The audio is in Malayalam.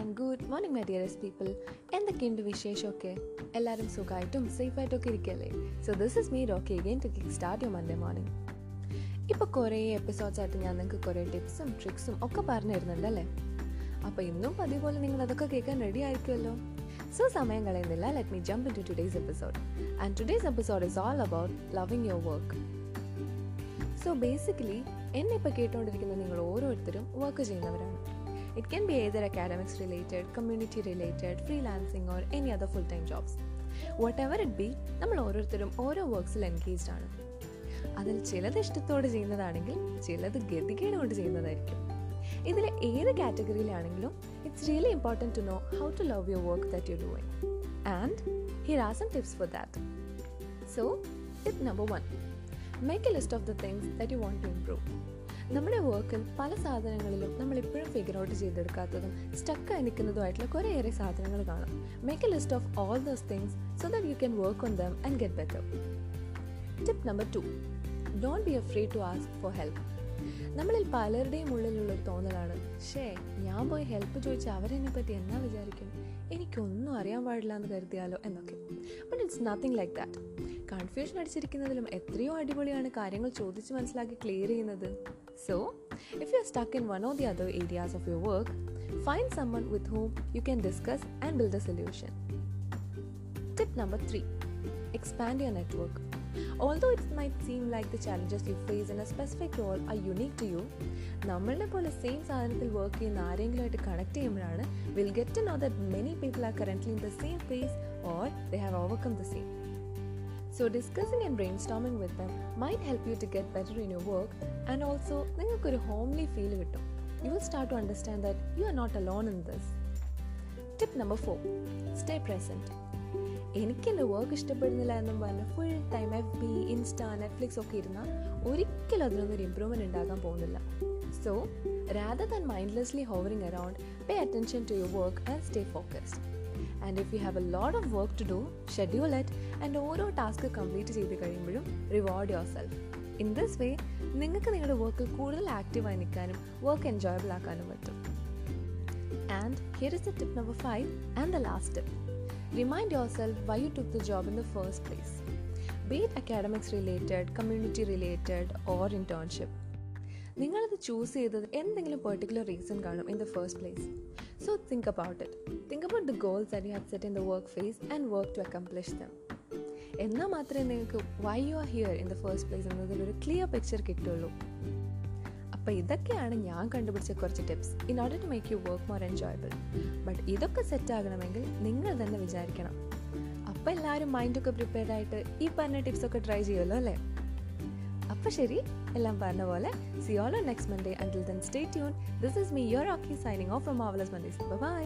മോർണിംഗ് മൈ ഡിയറസ്റ്റ് പീപ്പിൾ എന്തൊക്കെയുണ്ട് വിശേഷമൊക്കെ? എല്ലാവരും സുഖമായിട്ടും സേഫായിട്ടൊക്കെ ഇരിക്കല്ലേ so this is me Rocky again to kick start you Monday morning ഇപ്പോൾ കുറേ എപ്പിസോഡ്സായിട്ട് ഞാൻ നിങ്ങൾക്ക് കുറേ ടിപ്സും ട്രിക്സും ഒക്കെ പറഞ്ഞു തരുന്നുണ്ടല്ലേ അപ്പോൾ ഇന്നും പതിപോലെ നിങ്ങൾ അതൊക്കെ കേൾക്കാൻ റെഡി ആയിരിക്കുമല്ലോ? സോ സമയം കളയുന്നില്ല. Let me jump into today's episode and today's episode is all about loving your work so basically എന്നെ ഇപ്പോൾ കേട്ടുകൊണ്ടിരിക്കുന്ന നിങ്ങൾ ഓരോരുത്തരും വർക്ക് ചെയ്യുന്നവരാണ്. It can be either academics related community related freelancing or any other full time jobs what it be നമ്മൾ ഓരോരുത്തരും ഓരോ വർക്ക്സിൽ എൻഗേജ്ഡ് ആണ്. അതിൽ ചിലത് ഇഷ്ടത്തോടെ ചെയ്യുന്നതാണെങ്കിൽ ചിലത് ഗതികേട് കൊണ്ട് ചെയ്യുന്നതായിരിക്കും. ഇതിൽ ഏത് കാറ്റഗറിയിലാണെങ്കിലും it's really important to know how to love your work that you doing and here are some tips for that so tip number one make a list of the things that you want to improve നമ്മുടെ വർക്കിൽ പല സാധനങ്ങളിലും നമ്മൾ ഇപ്പോഴും ഫിഗർ ഔട്ട് ചെയ്തെടുക്കാത്തതും സ്റ്റക്കായി നിൽക്കുന്നതുമായിട്ടുള്ള കുറേയേറെ സാധനങ്ങൾ കാണും. Make a list of all those things so that you can work on them and get better tip number two don't be afraid to ask for help നമ്മളിൽ പലരുടെയും ഉള്ളിലുള്ളൊരു തോന്നലാണ് ഷേ ഞാൻ പോയി ഹെൽപ്പ് ചോദിച്ചാൽ അവരെന്നെ പറ്റി എന്നാ വിചാരിക്കും? എനിക്കൊന്നും അറിയാൻ പാടില്ല എന്ന് കരുതിയാലോ? എന്നൊക്കെ. But it's nothing like that confusion അടിച്ചിരിക്കുന്നതിലും എത്രയോ അടിപൊളിയാണ് കാര്യങ്ങൾ ചോദിച്ച് മനസ്സിലാക്കി ക്ലിയർ ചെയ്യുന്നത്. So if you are stuck in one of the other areas of your work find someone with whom you can discuss and build a solution tip number three expand your network although it might seem like the challenges you face in a specific role are unique to you നമ്മളുടെ പോലെ സെയിം സാധനത്തിൽ വർക്ക് ചെയ്യുന്ന ആരെങ്കിലുമായിട്ട് കണക്ട് ചെയ്യുമ്പോഴാണ് will get to know that many people are currently in the same phase or they have overcome the same so discussing and brainstorming with them might help you to get better in your work and also നിങ്ങൾക്കൊരു ഹോംലി ഫീൽ കിട്ടും. You will start to understand that you are not alone in this tip number four stay present എനിക്ക് എന്റെ വർക്ക് ഇഷ്ടപ്പെടുന്നില്ല എന്നും പറഞ്ഞ് full time F B Insta Netflix ഒക്കെ ഇരുന്നാൽ ഒരിക്കലും അതിനൊന്നും ഒരു ഇമ്പ്രൂവ്മെന്റ് ഉണ്ടാകാൻ പോകുന്നില്ല. So rather than mindlessly hovering around pay attention to your work and stay focused and if you have a lot of work to do schedule it and ഓരോ ടാസ്ക് കംപ്ലീറ്റ് ചെയ്ത് കഴിയുമ്പോഴും reward yourself in this way നിങ്ങൾക്ക് നിങ്ങളുടെ വർക്കിൽ കൂടുതൽ ആക്റ്റീവായി നിൽക്കാനും വർക്ക് എൻജോയബിൾ ആക്കാനും പറ്റും. And here is the tip number five and the last tip remind yourself why you took the job in the first place be it academics related community related or internship നിങ്ങളത് ചൂസ് ചെയ്തത് എന്തെങ്കിലും പെർട്ടിക്കുലർ റീസൺ കാണും in the first place so think about it think about the goals that you have set in the work phase and work to accomplish them എന്നാൽ മാത്രമേ നിങ്ങൾക്ക് why you are here in the first place എന്നതിലൊരു clear picture കിട്ടുള്ളൂ. അപ്പോൾ ഇതൊക്കെയാണ് ഞാൻ കണ്ടുപിടിച്ച കുറച്ച് tips in order to make you work more enjoyable but ഇതൊക്കെ സെറ്റ് ആകണമെങ്കിൽ നിങ്ങൾ തന്നെ വിചാരിക്കണം. അപ്പോൾ എല്ലാവരും മൈൻഡൊക്കെ പ്രിപ്പയർഡ് ആയിട്ട് ഈ പറഞ്ഞ ടിപ്സൊക്കെ ട്രൈ ചെയ്യുമല്ലോ അല്ലേ? അപ്പോൾ ശരി എല്ലാം പറഞ്ഞ പോലെ see all next Monday until then stay tune this is me your Rocky signing off from Marvellous Mondays bye